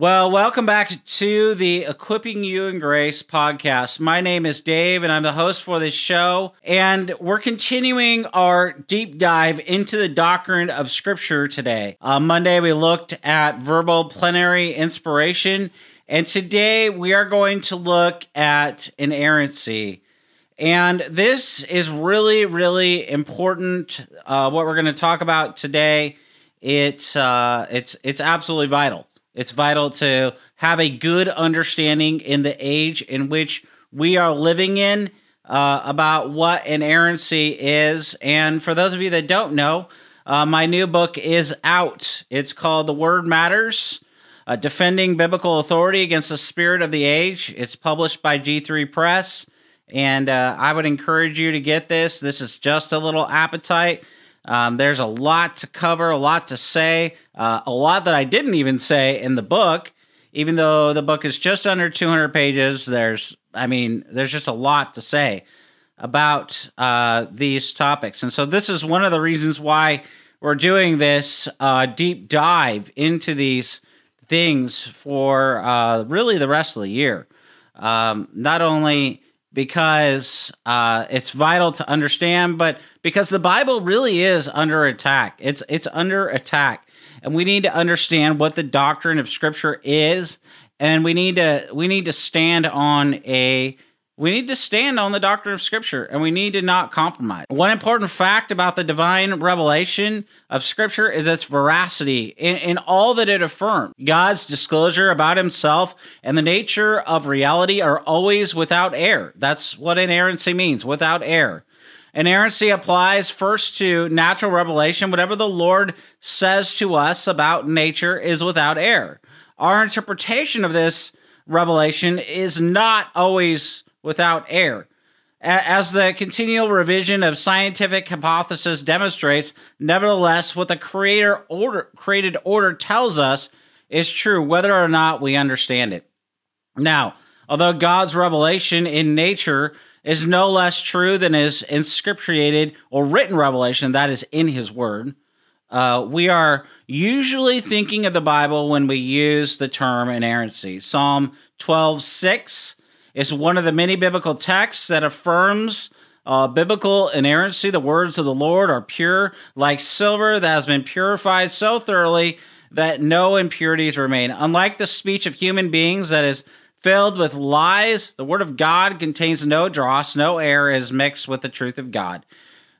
Well, welcome back to the Equipping You in Grace podcast. My name is Dave, and I'm the host for this show. And we're continuing our deep dive into the doctrine of Scripture today. On Monday, we looked at verbal plenary inspiration, and today we are going to look at inerrancy. And this is really, really important. Uh, what we're going to talk about today, it's uh, it's it's absolutely vital. It's vital to have a good understanding in the age in which we are living in uh, about what inerrancy is. And for those of you that don't know, uh, my new book is out. It's called The Word Matters uh, Defending Biblical Authority Against the Spirit of the Age. It's published by G3 Press. And uh, I would encourage you to get this. This is just a little appetite. Um, there's a lot to cover, a lot to say, uh, a lot that I didn't even say in the book. Even though the book is just under 200 pages, there's, I mean, there's just a lot to say about uh, these topics. And so this is one of the reasons why we're doing this uh, deep dive into these things for uh, really the rest of the year. Um, not only because uh, it's vital to understand, but because the Bible really is under attack. It's it's under attack, and we need to understand what the doctrine of Scripture is, and we need to we need to stand on a we need to stand on the doctrine of Scripture and we need to not compromise. One important fact about the divine revelation of Scripture is its veracity in, in, all that it affirms. God's disclosure about Himself and the nature of reality are always without error. That's what inerrancy means without error. Inerrancy applies first to natural revelation. Whatever the Lord says to us about nature is without error. Our interpretation of this revelation is not always without error. As the continual revision of scientific hypothesis demonstrates, nevertheless, what the creator order, created order tells us is true, whether or not we understand it. Now, although God's revelation in nature is no less true than his inscripturated or written revelation, that is in his word, uh, we are usually thinking of the Bible when we use the term inerrancy. Psalm 12 6 it's one of the many biblical texts that affirms uh, biblical inerrancy. The words of the Lord are pure, like silver that has been purified so thoroughly that no impurities remain. Unlike the speech of human beings that is filled with lies, the word of God contains no dross, no air is mixed with the truth of God.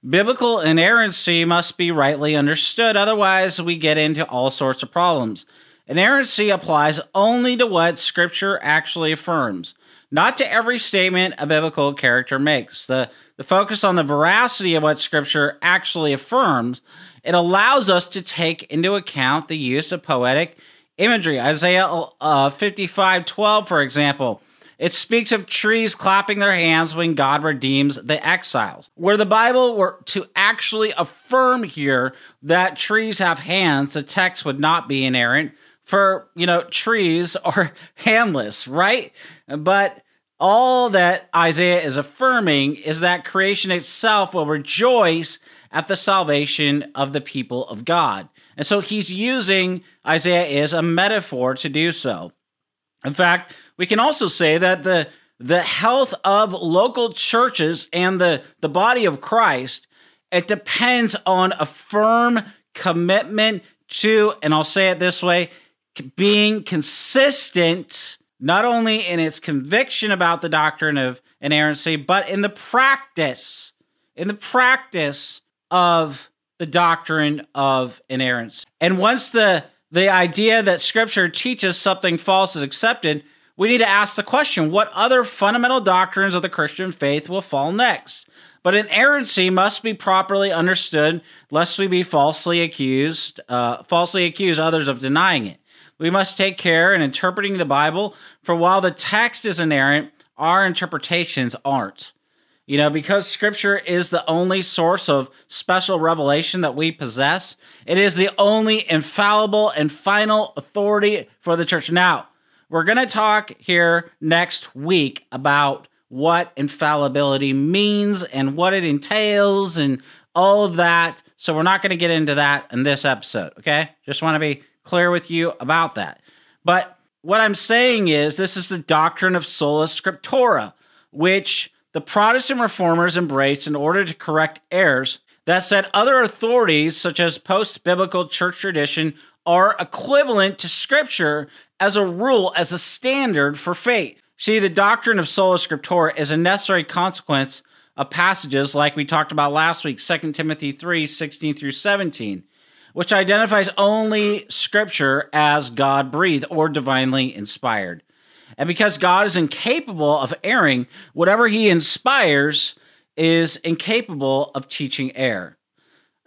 Biblical inerrancy must be rightly understood, otherwise, we get into all sorts of problems. Inerrancy applies only to what Scripture actually affirms not to every statement a biblical character makes. The, the focus on the veracity of what Scripture actually affirms, it allows us to take into account the use of poetic imagery. Isaiah uh, 55 12, for example, it speaks of trees clapping their hands when God redeems the exiles. Where the Bible were to actually affirm here that trees have hands, the text would not be inerrant for, you know, trees are handless, right? But all that Isaiah is affirming is that creation itself will rejoice at the salvation of the people of God. And so he's using Isaiah is a metaphor to do so. In fact, we can also say that the the health of local churches and the, the body of Christ, it depends on a firm commitment to, and I'll say it this way, being consistent not only in its conviction about the doctrine of inerrancy, but in the practice, in the practice of the doctrine of inerrancy. And once the the idea that scripture teaches something false is accepted, we need to ask the question what other fundamental doctrines of the Christian faith will fall next? But inerrancy must be properly understood, lest we be falsely accused, uh, falsely accuse others of denying it. We must take care in interpreting the Bible, for while the text is inerrant, our interpretations aren't. You know, because scripture is the only source of special revelation that we possess, it is the only infallible and final authority for the church. Now, we're going to talk here next week about what infallibility means and what it entails and all of that. So, we're not going to get into that in this episode, okay? Just want to be clear with you about that. But what I'm saying is, this is the doctrine of sola scriptura, which the Protestant reformers embraced in order to correct errors that said other authorities, such as post biblical church tradition, are equivalent to Scripture as a rule, as a standard for faith. See, the doctrine of sola scriptura is a necessary consequence of passages like we talked about last week, 2 Timothy 3 16 through 17, which identifies only Scripture as God breathed or divinely inspired. And because God is incapable of erring, whatever he inspires is incapable of teaching error.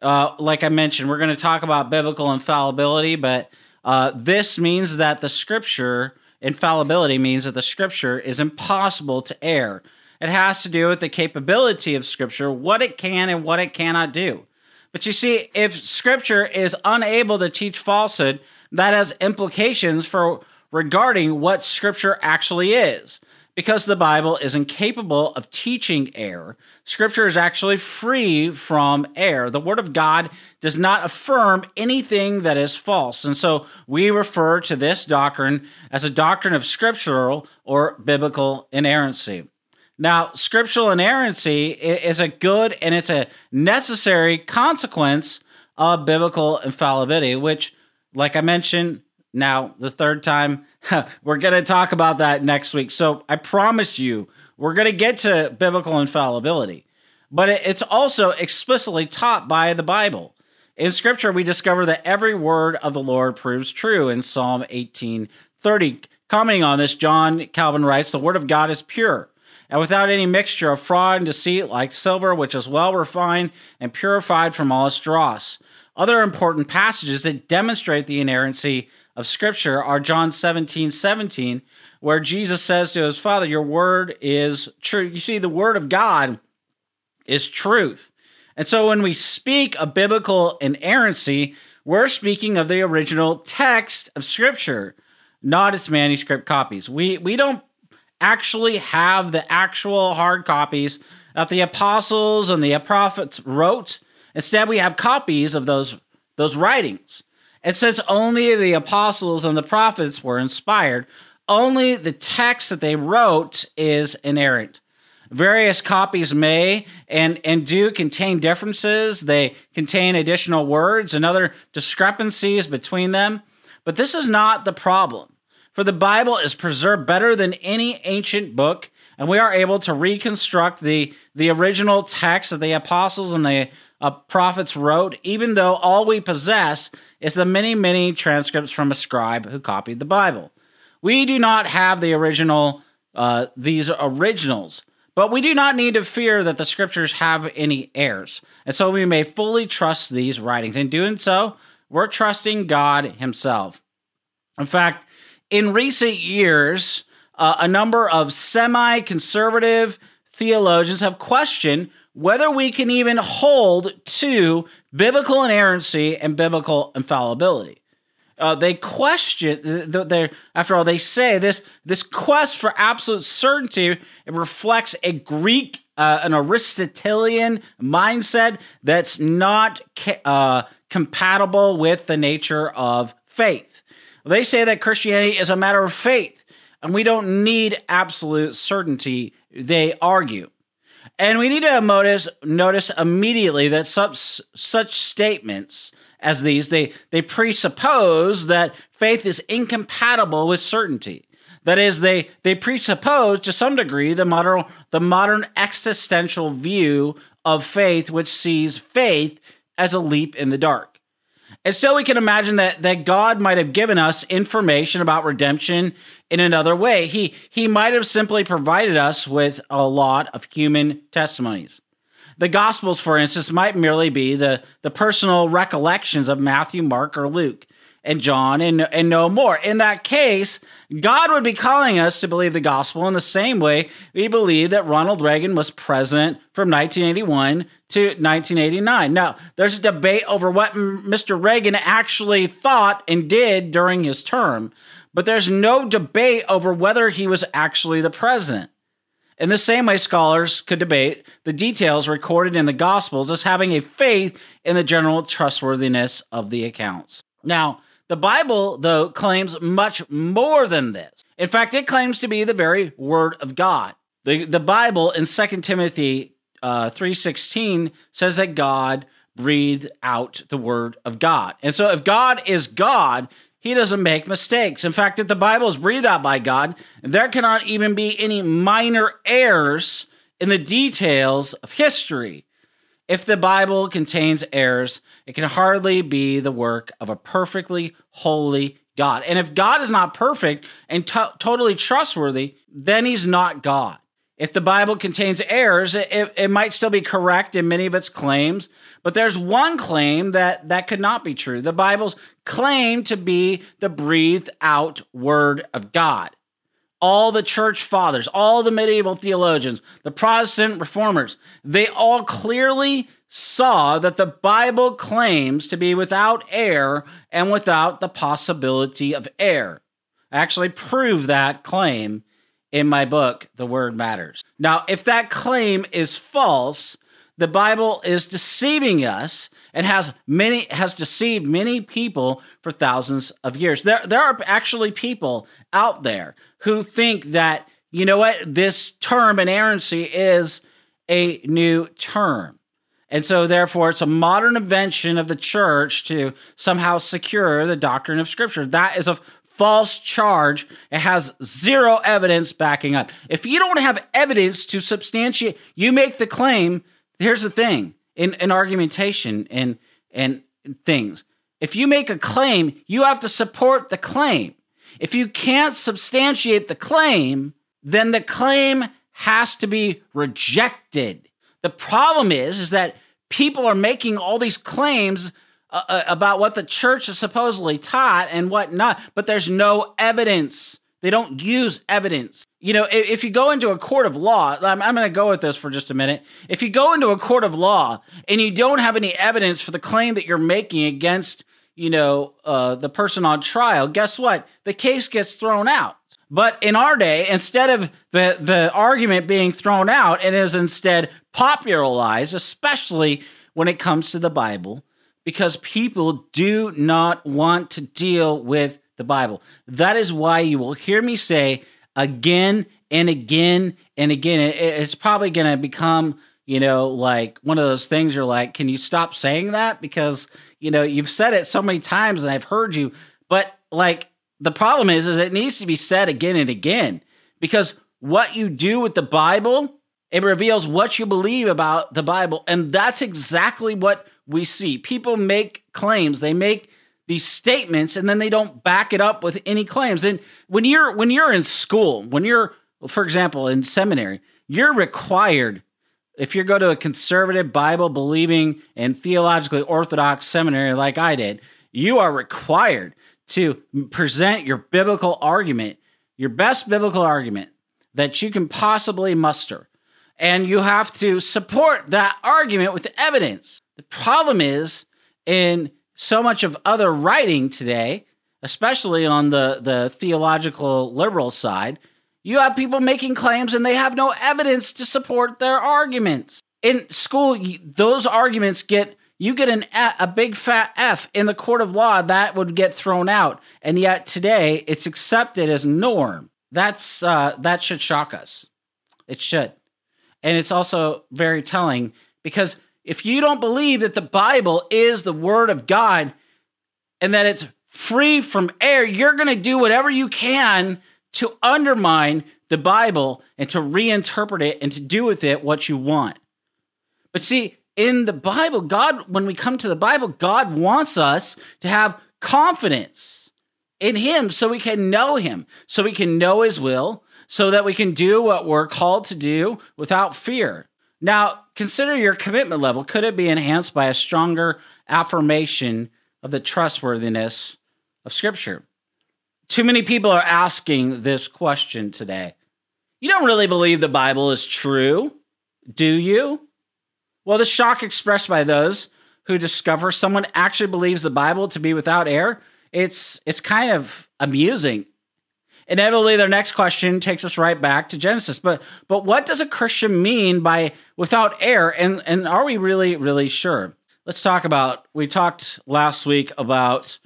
Uh, like I mentioned, we're going to talk about biblical infallibility, but uh, this means that the scripture, infallibility means that the scripture is impossible to err. It has to do with the capability of scripture, what it can and what it cannot do. But you see, if scripture is unable to teach falsehood, that has implications for regarding what Scripture actually is. Because the Bible is incapable of teaching error, Scripture is actually free from error. The Word of God does not affirm anything that is false. And so we refer to this doctrine as a doctrine of scriptural or biblical inerrancy. Now, scriptural inerrancy is a good and it's a necessary consequence of biblical infallibility, which, like I mentioned, now, the third time, we're going to talk about that next week. So I promise you, we're going to get to biblical infallibility, but it's also explicitly taught by the Bible. In Scripture, we discover that every word of the Lord proves true in Psalm 18:30. Commenting on this, John Calvin writes, "The word of God is pure." And without any mixture of fraud and deceit, like silver, which is well refined and purified from all its dross. Other important passages that demonstrate the inerrancy of Scripture are John 17 17, where Jesus says to his Father, Your word is true. You see, the word of God is truth. And so when we speak of biblical inerrancy, we're speaking of the original text of Scripture, not its manuscript copies. We, we don't actually have the actual hard copies that the apostles and the prophets wrote. Instead, we have copies of those, those writings. It says only the apostles and the prophets were inspired. Only the text that they wrote is inerrant. Various copies may and, and do contain differences. They contain additional words and other discrepancies between them. But this is not the problem. For the Bible is preserved better than any ancient book, and we are able to reconstruct the, the original text that the apostles and the uh, prophets wrote, even though all we possess is the many, many transcripts from a scribe who copied the Bible. We do not have the original, uh, these originals, but we do not need to fear that the scriptures have any errors. And so we may fully trust these writings. In doing so, we're trusting God Himself. In fact, in recent years, uh, a number of semi conservative theologians have questioned whether we can even hold to biblical inerrancy and biblical infallibility. Uh, they question they after all they say this this quest for absolute certainty it reflects a greek uh, an aristotelian mindset that's not uh, compatible with the nature of faith they say that christianity is a matter of faith and we don't need absolute certainty they argue and we need to notice notice immediately that such such statements as these they they presuppose that faith is incompatible with certainty. That is, they they presuppose to some degree the modern the modern existential view of faith, which sees faith as a leap in the dark. And so we can imagine that that God might have given us information about redemption in another way. He he might have simply provided us with a lot of human testimonies. The Gospels, for instance, might merely be the, the personal recollections of Matthew, Mark, or Luke and John and, and no more. In that case, God would be calling us to believe the gospel in the same way we believe that Ronald Reagan was president from 1981 to 1989. Now, there's a debate over what Mr. Reagan actually thought and did during his term, but there's no debate over whether he was actually the president. In the same way, scholars could debate the details recorded in the Gospels as having a faith in the general trustworthiness of the accounts. Now, the Bible, though, claims much more than this. In fact, it claims to be the very Word of God. The, the Bible in 2 Timothy uh, 3.16 says that God breathed out the Word of God. And so if God is God, he doesn't make mistakes. In fact, if the Bible is breathed out by God, there cannot even be any minor errors in the details of history. If the Bible contains errors, it can hardly be the work of a perfectly holy God. And if God is not perfect and totally trustworthy, then he's not God. If the Bible contains errors, it, it might still be correct in many of its claims, but there's one claim that that could not be true. The Bible's claim to be the breathed out word of God all the church fathers, all the medieval theologians, the Protestant reformers, they all clearly saw that the Bible claims to be without error and without the possibility of error. I actually prove that claim in my book, The Word Matters. Now, if that claim is false, the Bible is deceiving us and has many has deceived many people for thousands of years. There there are actually people out there who think that you know what this term inerrancy is a new term. And so therefore it's a modern invention of the church to somehow secure the doctrine of scripture. That is a false charge. It has zero evidence backing up. If you don't have evidence to substantiate, you make the claim here's the thing in, in argumentation and and things. If you make a claim, you have to support the claim. If you can't substantiate the claim, then the claim has to be rejected. The problem is, is that people are making all these claims uh, uh about what the church is supposedly taught and what not, but there's no evidence. They don't use evidence you know, if, if, you go into a court of law, I'm, I'm going to go with this for just a minute. If you go into a court of law and you don't have any evidence for the claim that you're making against, you know, uh, the person on trial, guess what? The case gets thrown out. But in our day, instead of the, the argument being thrown out, it is instead popularized, especially when it comes to the Bible, because people do not want to deal with the Bible. That is why you will hear me say, again and again and again. It's probably going to become, you know, like one of those things you're like, can you stop saying that? Because, you know, you've said it so many times and I've heard you. But like the problem is, is it needs to be said again and again because what you do with the Bible, it reveals what you believe about the Bible. And that's exactly what we see. People make claims, they make these statements and then they don't back it up with any claims. And when you're when you're in school, when you're for example in seminary, you're required if you go to a conservative Bible believing and theologically orthodox seminary like I did, you are required to present your biblical argument, your best biblical argument that you can possibly muster. And you have to support that argument with evidence. The problem is in so much of other writing today, especially on the, the theological liberal side, you have people making claims and they have no evidence to support their arguments. In school, those arguments get you get an a big fat F in the court of law that would get thrown out, and yet today it's accepted as norm. That's uh, that should shock us. It should, and it's also very telling because if you don't believe that the Bible is the Word of God and that it's free from error, you're going to do whatever you can to undermine the Bible and to reinterpret it and to do with it what you want. But see, in the Bible, God, when we come to the Bible, God wants us to have confidence in Him so we can know Him, so we can know His will, so that we can do what we're called to do without fear Now, consider your commitment level. Could it be enhanced by a stronger affirmation of the trustworthiness of Scripture? Too many people are asking this question today. You don't really believe the Bible is true, do you? Well, the shock expressed by those who discover someone actually believes the Bible to be without error, it's it's kind of amusing. Inevitably, their next question takes us right back to Genesis. But but what does a Christian mean by without error? And and are we really, really sure? Let's talk about we talked last week about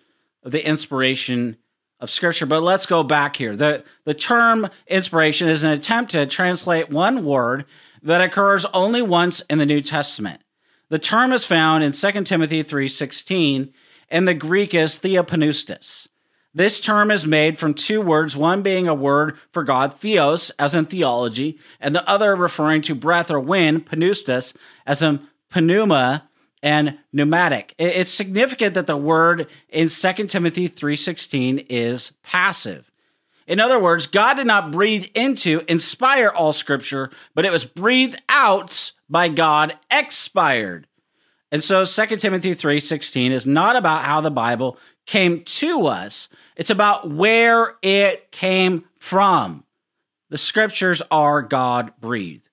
the inspiration of scripture, but let's go back here. The the term inspiration is an attempt to translate one word that occurs only once in the New Testament. The term is found in 2 Timothy 3:16 and the Greek is theopneustos. This term is made from two words, one being a word for God, theos, as in theology, and the other referring to breath or wind, pneustos, as in pneuma and pneumatic. It's significant that the word in 2 Timothy 3:16 is passive. In other words, God did not breathe into, inspire all scripture, but it was breathed out by God, expired. And so 2 Timothy 3:16 is not about how the Bible came to us. It's about where it came from. The scriptures are God breathed.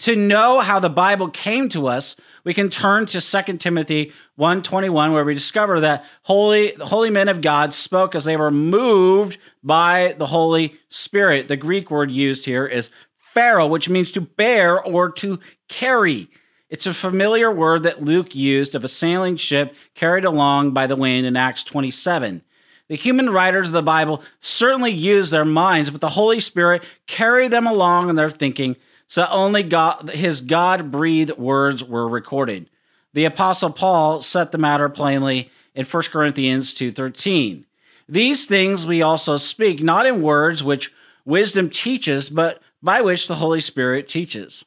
To know how the Bible came to us, we can turn to 2 Timothy 1:21 where we discover that holy holy men of God spoke as they were moved by the Holy Spirit. The Greek word used here is phero, which means to bear or to carry. It's a familiar word that Luke used of a sailing ship carried along by the wind in Acts 27. The human writers of the Bible certainly use their minds, but the Holy Spirit carried them along in their thinking, so only God, his God breathed words were recorded. The Apostle Paul set the matter plainly in 1 Corinthians 2.13. These things we also speak, not in words which wisdom teaches, but by which the Holy Spirit teaches.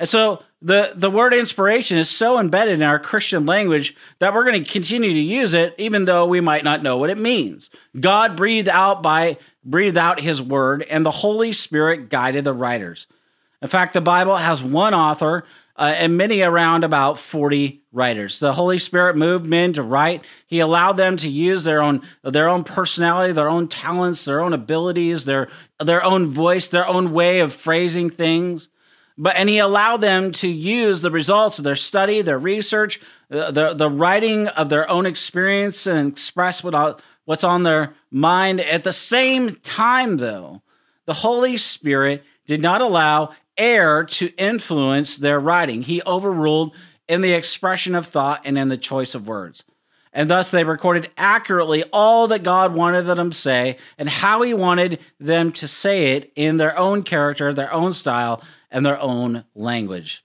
And so the, the word inspiration is so embedded in our Christian language that we're going to continue to use it even though we might not know what it means. God breathed out by breathed out his word and the Holy Spirit guided the writers. In fact, the Bible has one author uh, and many around about 40 writers. The Holy Spirit moved men to write. He allowed them to use their own their own personality, their own talents, their own abilities, their their own voice, their own way of phrasing things but and he allowed them to use the results of their study, their research, the the, the writing of their own experience and express what what's on their mind. At the same time, though, the Holy Spirit did not allow error to influence their writing. He overruled in the expression of thought and in the choice of words. And thus they recorded accurately all that God wanted them to say and how he wanted them to say it in their own character, their own style, and their own language.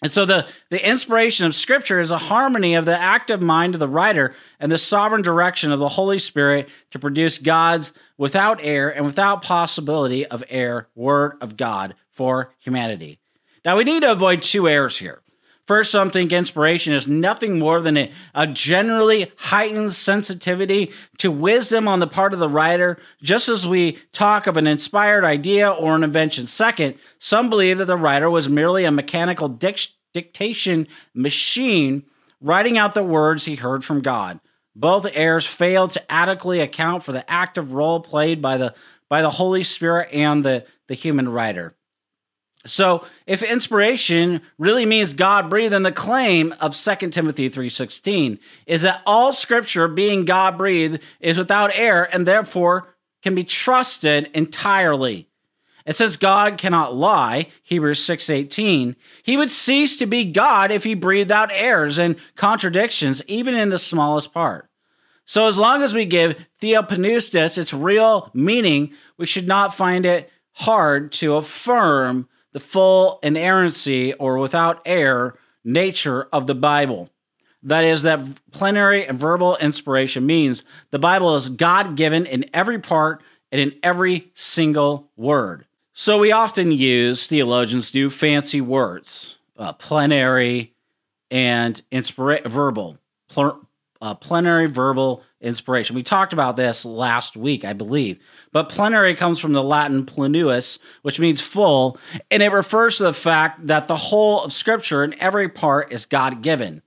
And so the, the inspiration of Scripture is a harmony of the active mind of the writer and the sovereign direction of the Holy Spirit to produce God's without error and without possibility of error Word of God for humanity. Now we need to avoid two errors here. First, some think inspiration is nothing more than a, a, generally heightened sensitivity to wisdom on the part of the writer, just as we talk of an inspired idea or an invention. Second, some believe that the writer was merely a mechanical dic- dictation machine writing out the words he heard from God. Both errors fail to adequately account for the active role played by the by the Holy Spirit and the, the human writer. So, if inspiration really means God breathed, then the claim of 2 Timothy 3:16 is that all scripture being God breathed is without error and therefore can be trusted entirely. It says God cannot lie, Hebrews 6:18. He would cease to be God if he breathed out errors and contradictions even in the smallest part. So as long as we give theopneustos its real meaning, we should not find it hard to affirm the full inerrancy or without error nature of the Bible. That is, that plenary and verbal inspiration means the Bible is God given in every part and in every single word. So we often use, theologians do, fancy words, uh, plenary and inspira- verbal, pl- uh, plenary, verbal, inspiration. We talked about this last week, I believe. But plenary comes from the Latin plenus, which means full, and it refers to the fact that the whole of Scripture in every part is God given.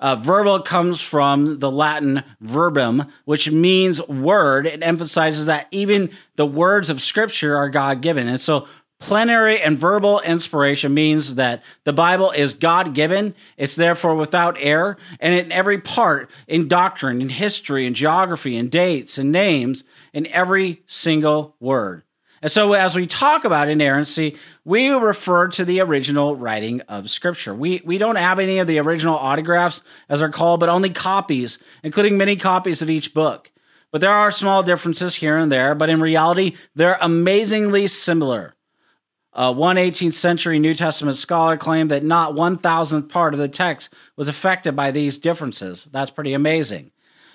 Uh, verbal comes from the Latin verbum, which means word. It emphasizes that even the words of Scripture are God given. And so Plenary and verbal inspiration means that the Bible is God given, it's therefore without error, and in every part, in doctrine, in history, in geography, in dates, and names, in every single word. And so, as we talk about inerrancy, we refer to the original writing of Scripture. We, we don't have any of the original autographs, as they're called, but only copies, including many copies of each book. But there are small differences here and there, but in reality, they're amazingly similar. Uh, one 18th century New Testament scholar claimed that not one thousandth part of the text was affected by these differences. That's pretty amazing.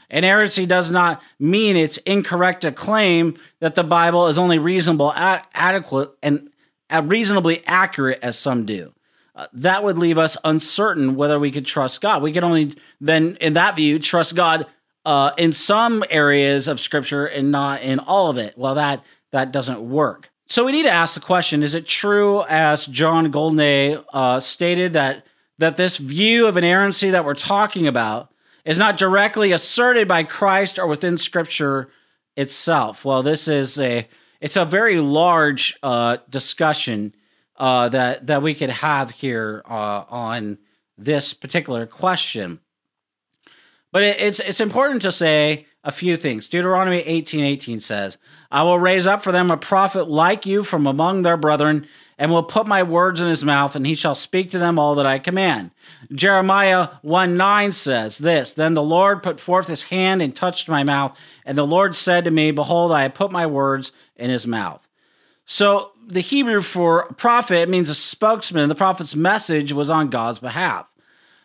Inerrancy does not mean it's incorrect to claim that the Bible is only reasonable, ad- adequate, and uh, reasonably accurate as some do. Uh, that would leave us uncertain whether we could trust God. We can only then, in that view, trust God uh, in some areas of Scripture and not in all of it. Well, that that doesn't work. So we need to ask the question: Is it true, as John Goldingay uh, stated, that that this view of inerrancy that we're talking about is not directly asserted by Christ or within Scripture itself? Well, this is a it's a very large uh, discussion uh, that that we could have here uh, on this particular question. But it, it's it's important to say a few things. Deuteronomy 18 18 says, I will raise up for them a prophet like you from among their brethren, and will put my words in his mouth, and he shall speak to them all that I command. Jeremiah 1 9 says this Then the Lord put forth his hand and touched my mouth, and the Lord said to me, Behold, I have put my words in his mouth. So the Hebrew for prophet means a spokesman. The prophet's message was on God's behalf.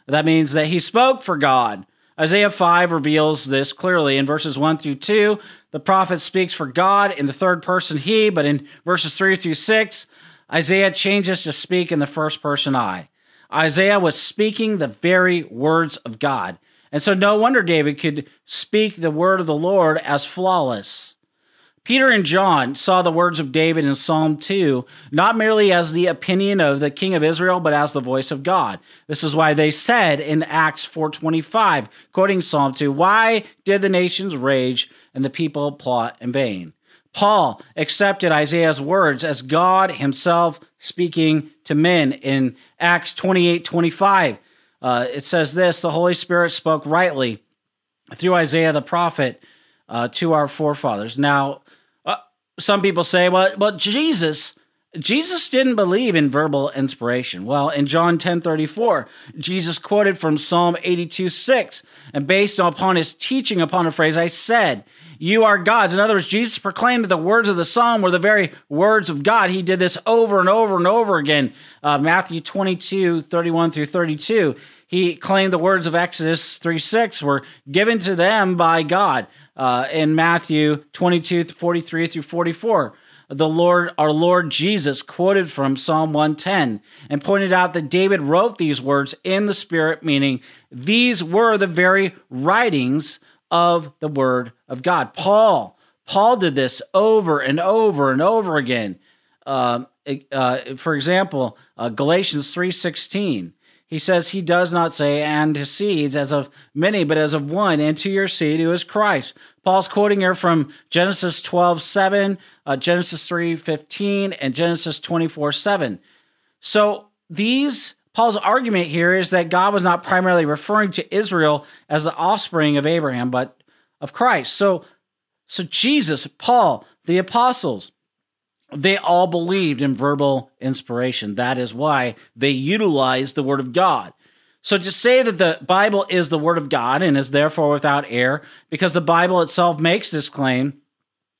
That means that he spoke for God. Isaiah 5 reveals this clearly in verses 1 through 2. The prophet speaks for God in the third person he, but in verses 3 through 6, Isaiah changes to speak in the first person I. Isaiah was speaking the very words of God. And so no wonder David could speak the word of the Lord as flawless. Peter and John saw the words of David in Psalm 2 not merely as the opinion of the king of Israel but as the voice of God. This is why they said in Acts 4:25, quoting Psalm 2, "Why did the nations rage and the people plot in vain?" Paul accepted Isaiah's words as God himself speaking to men in Acts 28:25. Uh, it says this, the Holy Spirit spoke rightly through Isaiah the prophet uh, to our forefathers. Now, uh, some people say, well, well, Jesus, Jesus didn't believe in verbal inspiration. Well, in John 10 34, Jesus quoted from Psalm 82 6, and based upon his teaching upon a phrase, I said, You are God's. In other words, Jesus proclaimed that the words of the psalm were the very words of God. He did this over and over and over again. Uh, Matthew 22 31 through 32. He claimed the words of Exodus 3 6 were given to them by God uh, in Matthew 22, 43 through 44. The Lord, our Lord Jesus, quoted from Psalm 110 and pointed out that David wrote these words in the Spirit, meaning these were the very writings of the Word of God. Paul, Paul did this over and over and over again. Um, uh, for example, uh, Galatians 3:16 he says he does not say, and his seeds as of many, but as of one, into your seed who is Christ. Paul's quoting here from Genesis 12, 7, uh, Genesis 3, 15, and Genesis 24, 7. So these, Paul's argument here is that God was not primarily referring to Israel as the offspring of Abraham, but of Christ. So, so Jesus, Paul, the apostles, they all believed in verbal inspiration. That is why they utilized the Word of God. So to say that the Bible is the Word of God and is therefore without error, because the Bible itself makes this claim,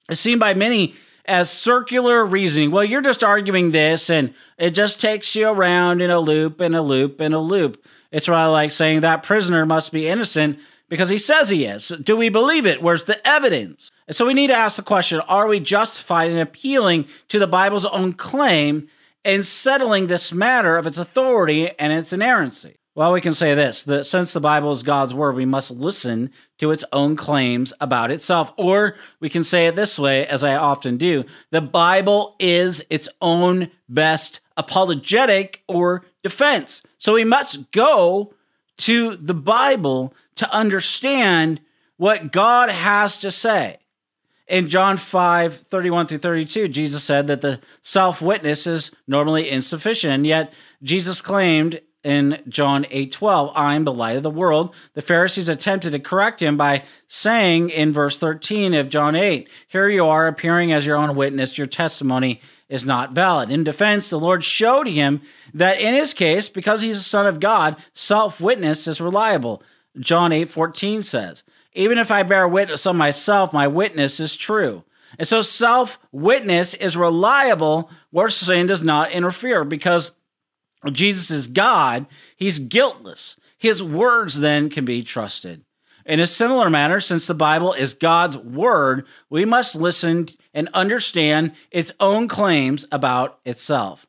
is seen by many as circular reasoning. Well, you're just arguing this, and it just takes you around in a loop and a loop and a loop. It's rather like saying that prisoner must be innocent because he says he is. Do we believe it? Where's the evidence? And so we need to ask the question are we justified in appealing to the Bible's own claim in settling this matter of its authority and its inerrancy? Well, we can say this that since the Bible is God's word, we must listen to its own claims about itself. Or we can say it this way, as I often do the Bible is its own best apologetic or defense. So we must go to the Bible to understand what God has to say. In John 5 31 through 32, Jesus said that the self witness is normally insufficient. And yet, Jesus claimed in John 8 12, I am the light of the world. The Pharisees attempted to correct him by saying in verse 13 of John 8, Here you are appearing as your own witness, your testimony is not valid. In defense, the Lord showed him that in his case, because he's a son of God, self witness is reliable. John 8 14 says, Even if I bear witness of myself, my witness is true. And so self witness is reliable where sin does not interfere because Jesus is God, he's guiltless. His words then can be trusted. In a similar manner, since the Bible is God's word, we must listen and understand its own claims about itself.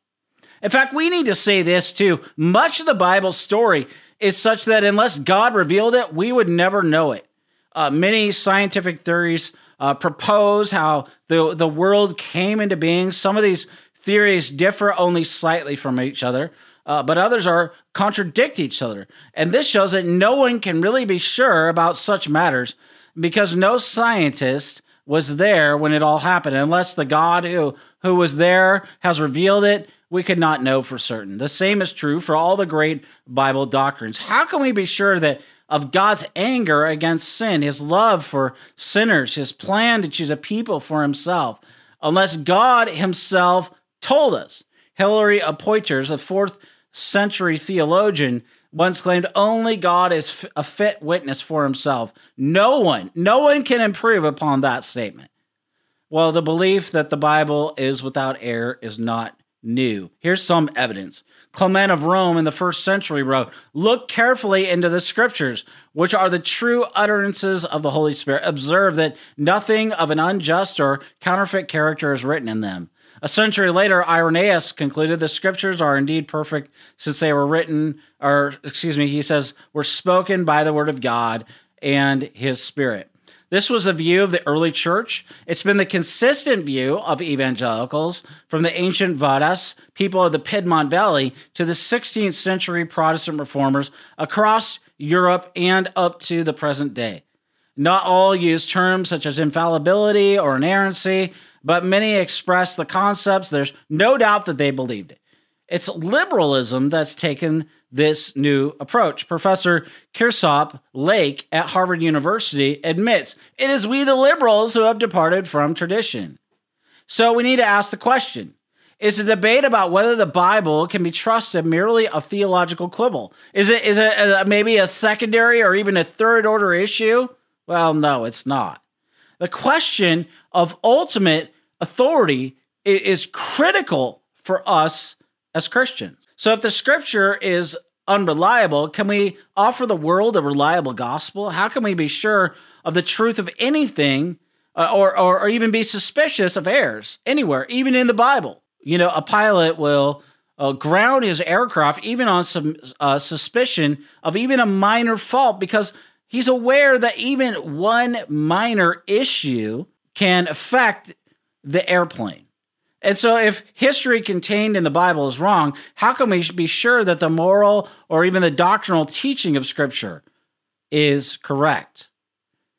In fact, we need to say this too. Much of the Bible story is such that unless God revealed it, we would never know it. Uh, many scientific theories uh, propose how the, the world came into being. Some of these theories differ only slightly from each other, uh, but others are contradict each other. And this shows that no one can really be sure about such matters because no scientist was there when it all happened. Unless the God who, who was there has revealed it, we could not know for certain. The same is true for all the great Bible doctrines. How can we be sure that of God's anger against sin, his love for sinners, his plan to choose a people for himself, unless God himself told us? Hilary of Poitiers, a fourth century theologian, once claimed only God is a fit witness for himself. No one, no one can improve upon that statement. Well, the belief that the Bible is without error is not new. Here's some evidence. Clement of Rome in the first century wrote, Look carefully into the scriptures, which are the true utterances of the Holy Spirit. Observe that nothing of an unjust or counterfeit character is written in them. A century later, Irenaeus concluded the scriptures are indeed perfect since they were written, or excuse me, he says, were spoken by the word of God and his spirit. This was the view of the early church. It's been the consistent view of evangelicals from the ancient Vaudois, people of the Piedmont Valley, to the 16th century Protestant reformers across Europe and up to the present day. Not all use terms such as infallibility or inerrancy, but many express the concepts. There's no doubt that they believed it. It's liberalism that's taken this new approach. Professor Kirsopp Lake at Harvard University admits it is we, the liberals, who have departed from tradition. So we need to ask the question is the debate about whether the Bible can be trusted merely a theological quibble? Is it is it a, maybe a secondary or even a third order issue? Well, no, it's not. The question of ultimate authority is critical for us as Christians. So if the scripture is unreliable, can we offer the world a reliable gospel? How can we be sure of the truth of anything uh, or, or, or even be suspicious of errors anywhere, even in the Bible? You know, a pilot will uh, ground his aircraft even on some uh, suspicion of even a minor fault because he's aware that even one minor issue can affect the airplane. And so, if history contained in the Bible is wrong, how can we be sure that the moral or even the doctrinal teaching of Scripture is correct?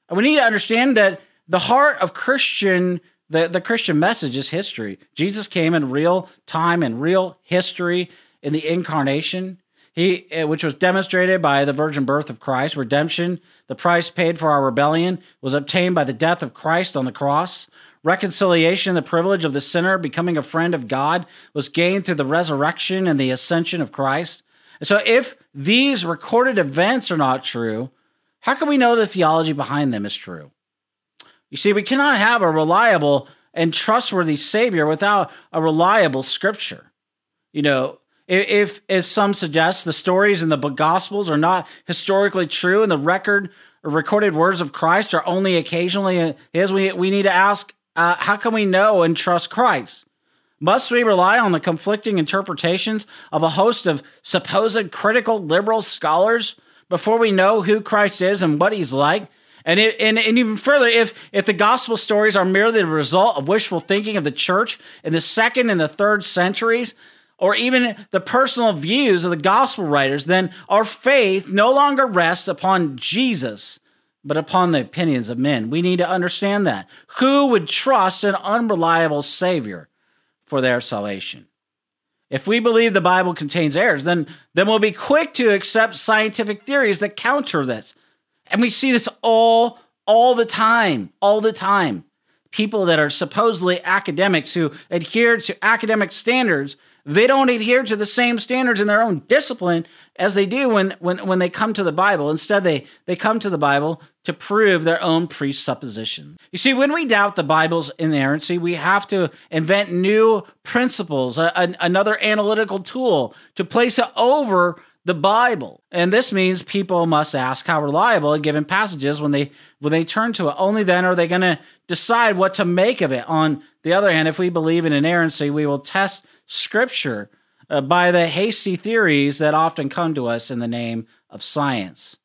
And we need to understand that the heart of Christian, the, the Christian message is history. Jesus came in real time and real history in the incarnation. He, eh, which was demonstrated by the virgin birth of Christ, redemption, the price paid for our rebellion, was obtained by the death of Christ on the cross. Reconciliation, the privilege of the sinner becoming a friend of God, was gained through the resurrection and the ascension of Christ. And so, if these recorded events are not true, how can we know the theology behind them is true? You see, we cannot have a reliable and trustworthy Savior without a reliable Scripture. You know, if, as some suggest, the stories in the Gospels are not historically true and the record or recorded words of Christ are only occasionally his, we, we need to ask uh, how can we know and trust Christ? Must we rely on the conflicting interpretations of a host of supposed critical liberal scholars before we know who Christ is and what he's like? And, it, and, and even further, if, if the gospel stories are merely the result of wishful thinking of the church in the second and the third centuries, or even the personal views of the gospel writers, then our faith no longer rests upon Jesus, but upon the opinions of men. We need to understand that. Who would trust an unreliable Savior for their salvation? If we believe the Bible contains errors, then, then we'll be quick to accept scientific theories that counter this. And we see this all, all the time, all the time. People that are supposedly academics who adhere to academic standards they don't adhere to the same standards in their own discipline as they do when, when, when they come to the Bible. Instead, they, they come to the Bible to prove their own presupposition. You see, when we doubt the Bible's inerrancy, we have to invent new principles, a, a, another analytical tool to place it over the Bible. And this means people must ask how reliable a given passage is when they when they turn to it. Only then are they going to decide what to make of it. On the other hand, if we believe in inerrancy, we will test scripture uh, by the hasty theories that often come to us in the name of science.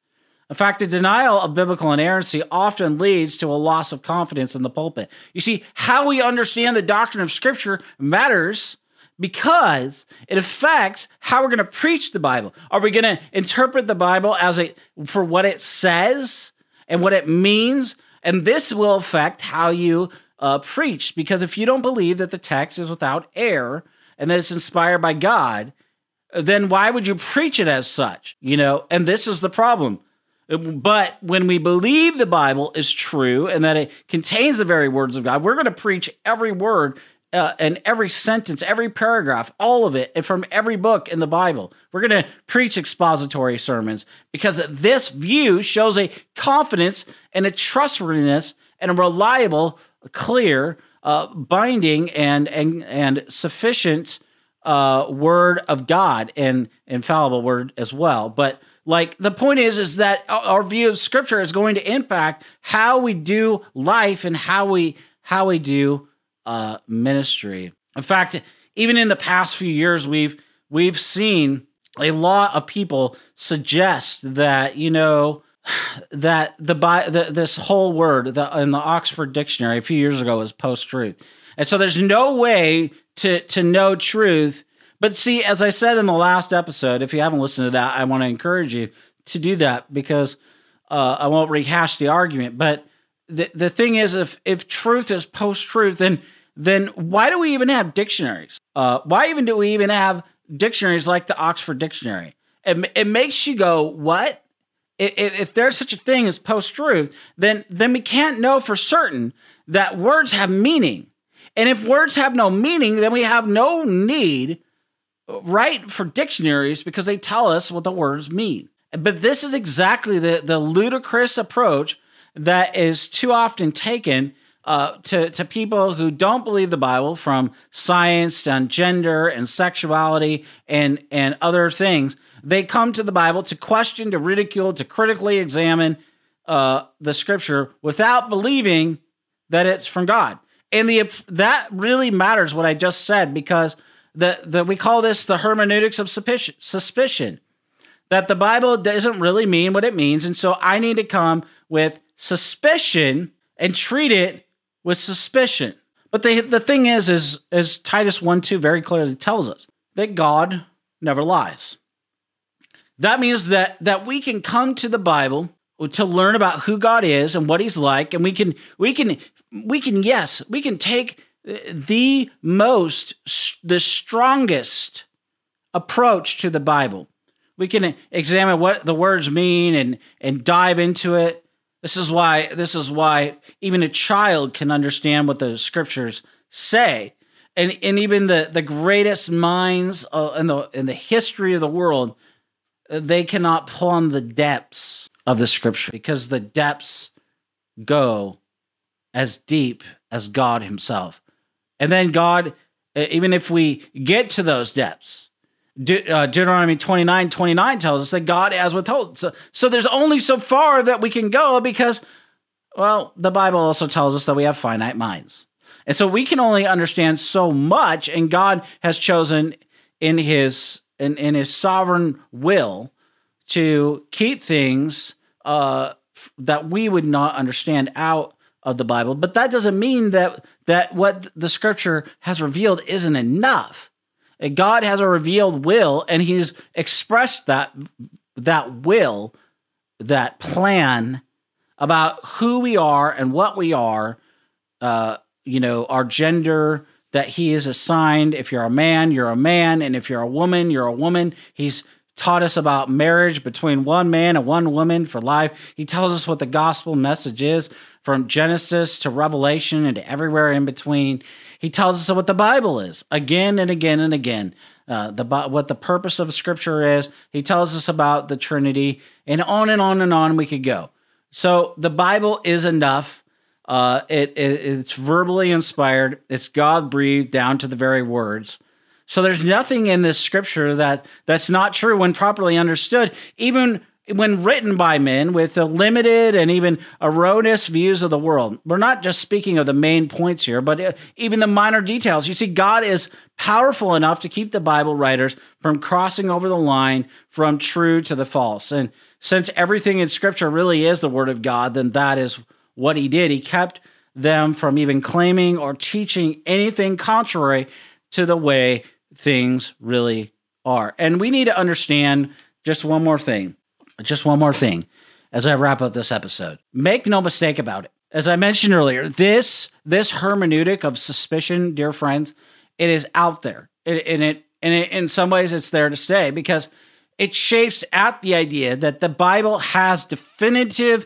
In fact, the denial of biblical inerrancy often leads to a loss of confidence in the pulpit. You see, how we understand the doctrine of Scripture matters because it affects how we're going to preach the Bible. Are we going to interpret the Bible as a for what it says and what it means? And this will affect how you uh, preach. Because if you don't believe that the text is without error, and that it's inspired by God, then why would you preach it as such? You know, and this is the problem. But when we believe the Bible is true and that it contains the very words of God, we're going to preach every word uh, and every sentence, every paragraph, all of it, and from every book in the Bible. We're going to preach expository sermons because this view shows a confidence and a trustworthiness and a reliable, clear uh, binding and and and sufficient uh, word of God and infallible word as well. But like the point is, is that our view of Scripture is going to impact how we do life and how we how we do uh, ministry. In fact, even in the past few years, we've we've seen a lot of people suggest that you know that the, the this whole word the, in the Oxford Dictionary a few years ago was post truth, and so there's no way to to know truth. But see, as I said in the last episode, if you haven't listened to that, I want to encourage you to do that because uh, I won't rehash the argument. But the the thing is, if if truth is post truth, then then why do we even have dictionaries? Uh, why even do we even have dictionaries like the Oxford Dictionary? It, it makes you go, what? If, if there's such a thing as post truth, then then we can't know for certain that words have meaning. And if words have no meaning, then we have no need, right, for dictionaries because they tell us what the words mean. But this is exactly the, the ludicrous approach that is too often taken uh, to, to people who don't believe the Bible from science and gender and sexuality and, and other things they come to the Bible to question, to ridicule, to critically examine uh, the scripture without believing that it's from God. And the that really matters what I just said because the, the we call this the hermeneutics of suspicion, suspicion that the Bible doesn't really mean what it means, and so I need to come with suspicion and treat it with suspicion. But the the thing is, is as Titus one two very clearly tells us that God never lies. That means that that we can come to the Bible to learn about who God is and what he's like and we can we can we can yes, we can take the most the strongest approach to the Bible. We can examine what the words mean and and dive into it. This is why this is why even a child can understand what the scriptures say. And and even the the greatest minds uh, in the in the history of the world they cannot plumb the depths of the scripture because the depths go as deep as God Himself. And then God, even if we get to those depths, De- uh, Deuteronomy 29 29 tells us that God has withheld. So, so there's only so far that we can go because, well, the Bible also tells us that we have finite minds. And so we can only understand so much, and God has chosen in his in, in his sovereign will to keep things uh, that we would not understand out of the Bible. But that doesn't mean that that what the Scripture has revealed isn't enough. God has a revealed will, and He's expressed that that will, that plan about who we are and what we are. Uh, you know, our gender that He is assigned. If you're a man, you're a man, and if you're a woman, you're a woman. He's taught us about marriage between one man and one woman for life. He tells us what the gospel message is from Genesis to Revelation and to everywhere in between. He tells us what the Bible is again and again and again. Uh, the what the purpose of Scripture is. He tells us about the Trinity, and on and on and on we could go. So the Bible is enough. Uh, it, it it's verbally inspired. It's God breathed down to the very words. So there's nothing in this scripture that that's not true when properly understood, even when written by men with limited and even erroneous views of the world. We're not just speaking of the main points here, but uh, even the minor details. You see, God is powerful enough to keep the Bible writers from crossing over the line from true to the false. And since everything in Scripture really is the Word of God, then that is what He did. He kept them from even claiming or teaching anything contrary to the way things really are. And we need to understand just one more thing, just one more thing as I wrap up this episode. Make no mistake about it. As I mentioned earlier, this this hermeneutic of suspicion, dear friends, it is out there. and it and it, in some ways it's there to stay because it shapes at the idea that the Bible has definitive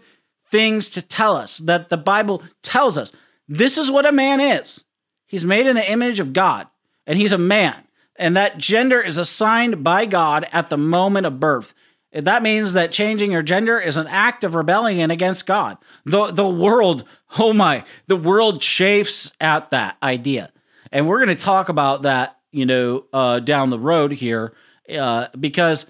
things to tell us, that the Bible tells us this is what a man is. He's made in the image of God, and he's a man and that gender is assigned by God at the moment of birth. That means that changing your gender is an act of rebellion against God. The, the world, oh my, the world chafes at that idea. And we're going to talk about that, you know, uh, down the road here, uh, because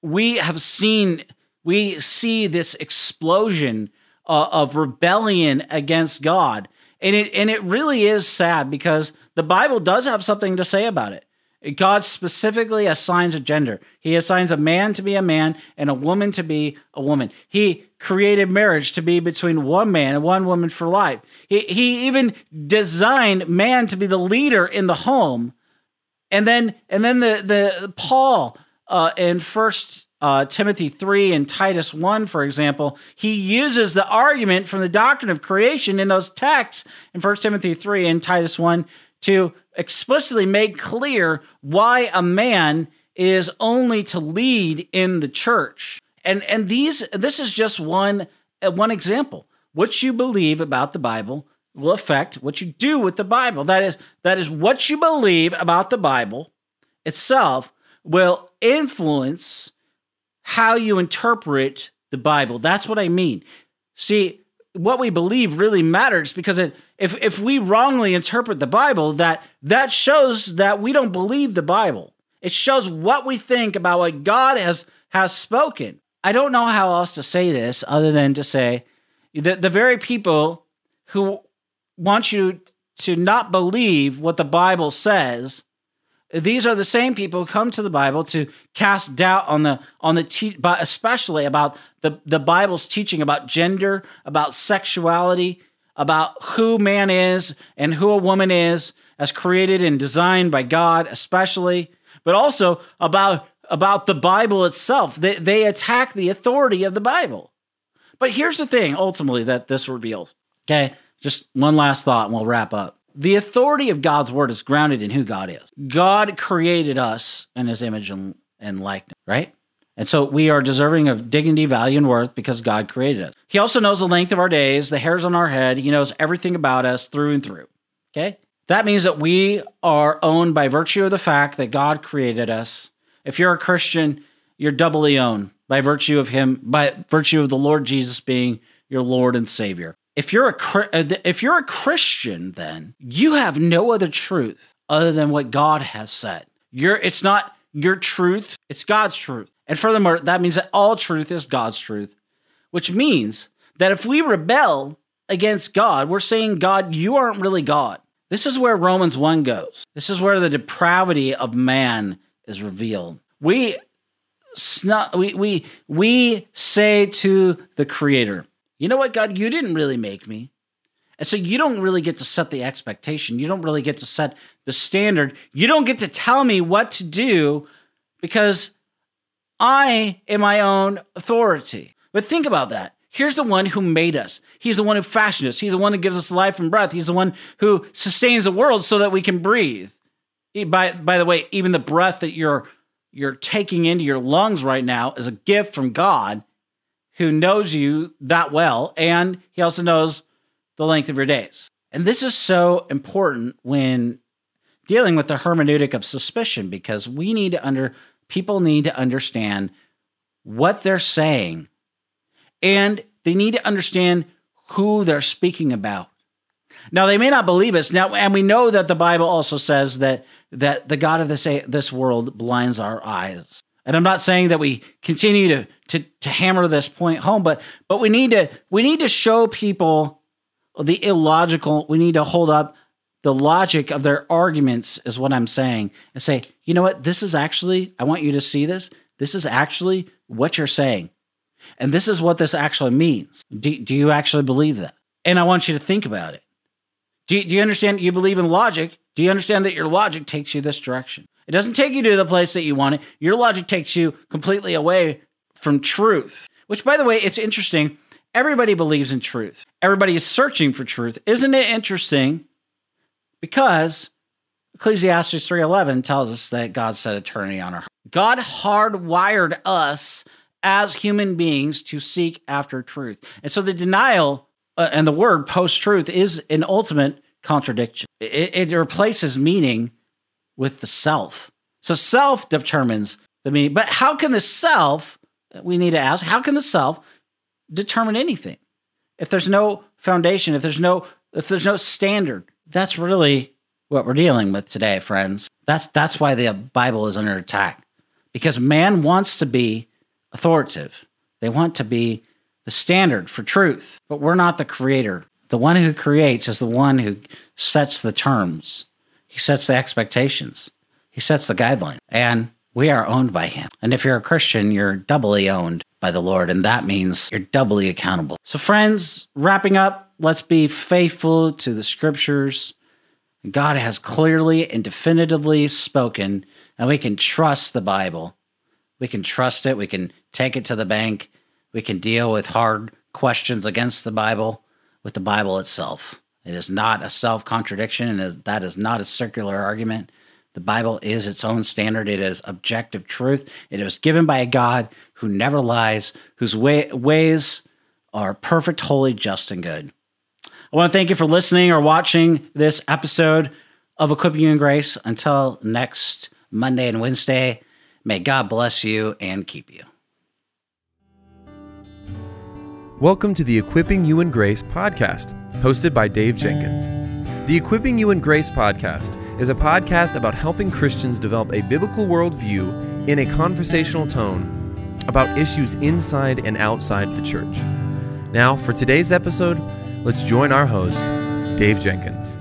we have seen, we see this explosion uh, of rebellion against God. And it, and it really is sad because the Bible does have something to say about it. God specifically assigns a gender. He assigns a man to be a man and a woman to be a woman. He created marriage to be between one man and one woman for life. He, he even designed man to be the leader in the home. And then and then the the Paul uh, in First uh, Timothy three and Titus one, for example, he uses the argument from the doctrine of creation in those texts in First Timothy three and Titus one to explicitly make clear why a man is only to lead in the church. And and these this is just one uh, one example. What you believe about the Bible will affect what you do with the Bible. That is that is what you believe about the Bible itself will influence how you interpret the Bible. That's what I mean. See, what we believe really matters because it, if if we wrongly interpret the Bible, that that shows that we don't believe the Bible. It shows what we think about what God has has spoken. I don't know how else to say this other than to say that the very people who want you to not believe what the Bible says these are the same people who come to the Bible to cast doubt on the on the te- especially about the the Bible's teaching about gender, about sexuality, about who man is and who a woman is as created and designed by God, especially, but also about about the Bible itself. They they attack the authority of the Bible. But here's the thing, ultimately, that this reveals. Okay, just one last thought, and we'll wrap up the authority of God's word is grounded in who God is. God created us in his image and, and likeness, right? And so we are deserving of dignity, value, and worth because God created us. He also knows the length of our days, the hairs on our head. He knows everything about us through and through. Okay? That means that we are owned by virtue of the fact that God created us. If you're a Christian, you're doubly owned by virtue of Him, by virtue of the Lord Jesus being your Lord and Savior if you're a uh, if you're a Christian, then you have no other truth other than what God has said. You're it's not your truth, it's God's truth. And furthermore, that means that all truth is God's truth, which means that if we rebel against God, we're saying, God, you aren't really God. This is where Romans 1 goes. This is where the depravity of man is revealed. We snu- we we we say to the creator, "You know what, God, you didn't really make me." And so you don't really get to set the expectation. You don't really get to set the standard. You don't get to tell me what to do because I am my own authority. But think about that. Here's the one who made us. He's the one who fashioned us. He's the one who gives us life and breath. He's the one who sustains the world so that we can breathe. By, by the way, even the breath that you're you're taking into your lungs right now is a gift from God who knows you that well and he also knows the length of your days. And this is so important when dealing with the hermeneutic of suspicion because we need to under people need to understand what they're saying and they need to understand who they're speaking about. Now they may not believe us now, and we know that the Bible also says that that the God of this this world blinds our eyes. And I'm not saying that we continue to to to hammer this point home, but but we need to we need to show people the illogical. We need to hold up the logic of their arguments is what I'm saying and say, you know what, this is actually I want you to see this. This is actually what you're saying. And this is what this actually means. Do, do you actually believe that? And I want you to think about it. Do, do you understand? You believe in logic. Do you understand that your logic takes you this direction? It doesn't take you to the place that you want it. Your logic takes you completely away from truth, which, by the way, it's interesting. Everybody believes in truth. Everybody is searching for truth. Isn't it interesting? Because Ecclesiastes 3:11 tells us that God set eternity on our heart. God hardwired us as human beings to seek after truth. And so the denial uh, and the word post truth is an ultimate contradiction. It, it, replaces meaning with the self. So self determines the meaning. But how can the self, we need to ask, how can the self determine anything? If there's no foundation, if there's no if there's no standard, that's really what we're dealing with today, friends. That's that's why the Bible is under attack. Because man wants to be authoritative. They want to be the standard for truth, but we're not the creator. The one who creates is the one who sets the terms. He sets the expectations. He sets the guidelines. And we are owned by him. And if you're a Christian, you're doubly owned by the Lord, and that means you're doubly accountable. So, friends, wrapping up, let's be faithful to the scriptures. God has clearly and definitively spoken, and we can trust the Bible. We can trust it. We can take it to the bank. We can deal with hard questions against the Bible with the Bible itself. It is not a self contradiction, and that is not a circular argument. The Bible is its own standard. It is objective truth. It was given by a God who never lies, whose way, ways are perfect, holy, just, and good. I want to thank you for listening or watching this episode of Equipping You in Grace. Until next Monday and Wednesday, May God bless you and keep you. Welcome to the Equipping You in Grace podcast, hosted by Dave Jenkins. The Equipping You in Grace podcast is a podcast about helping Christians develop a biblical worldview in a conversational tone about issues inside and outside the church. Now, for today's episode, let's join our host, Dave Jenkins.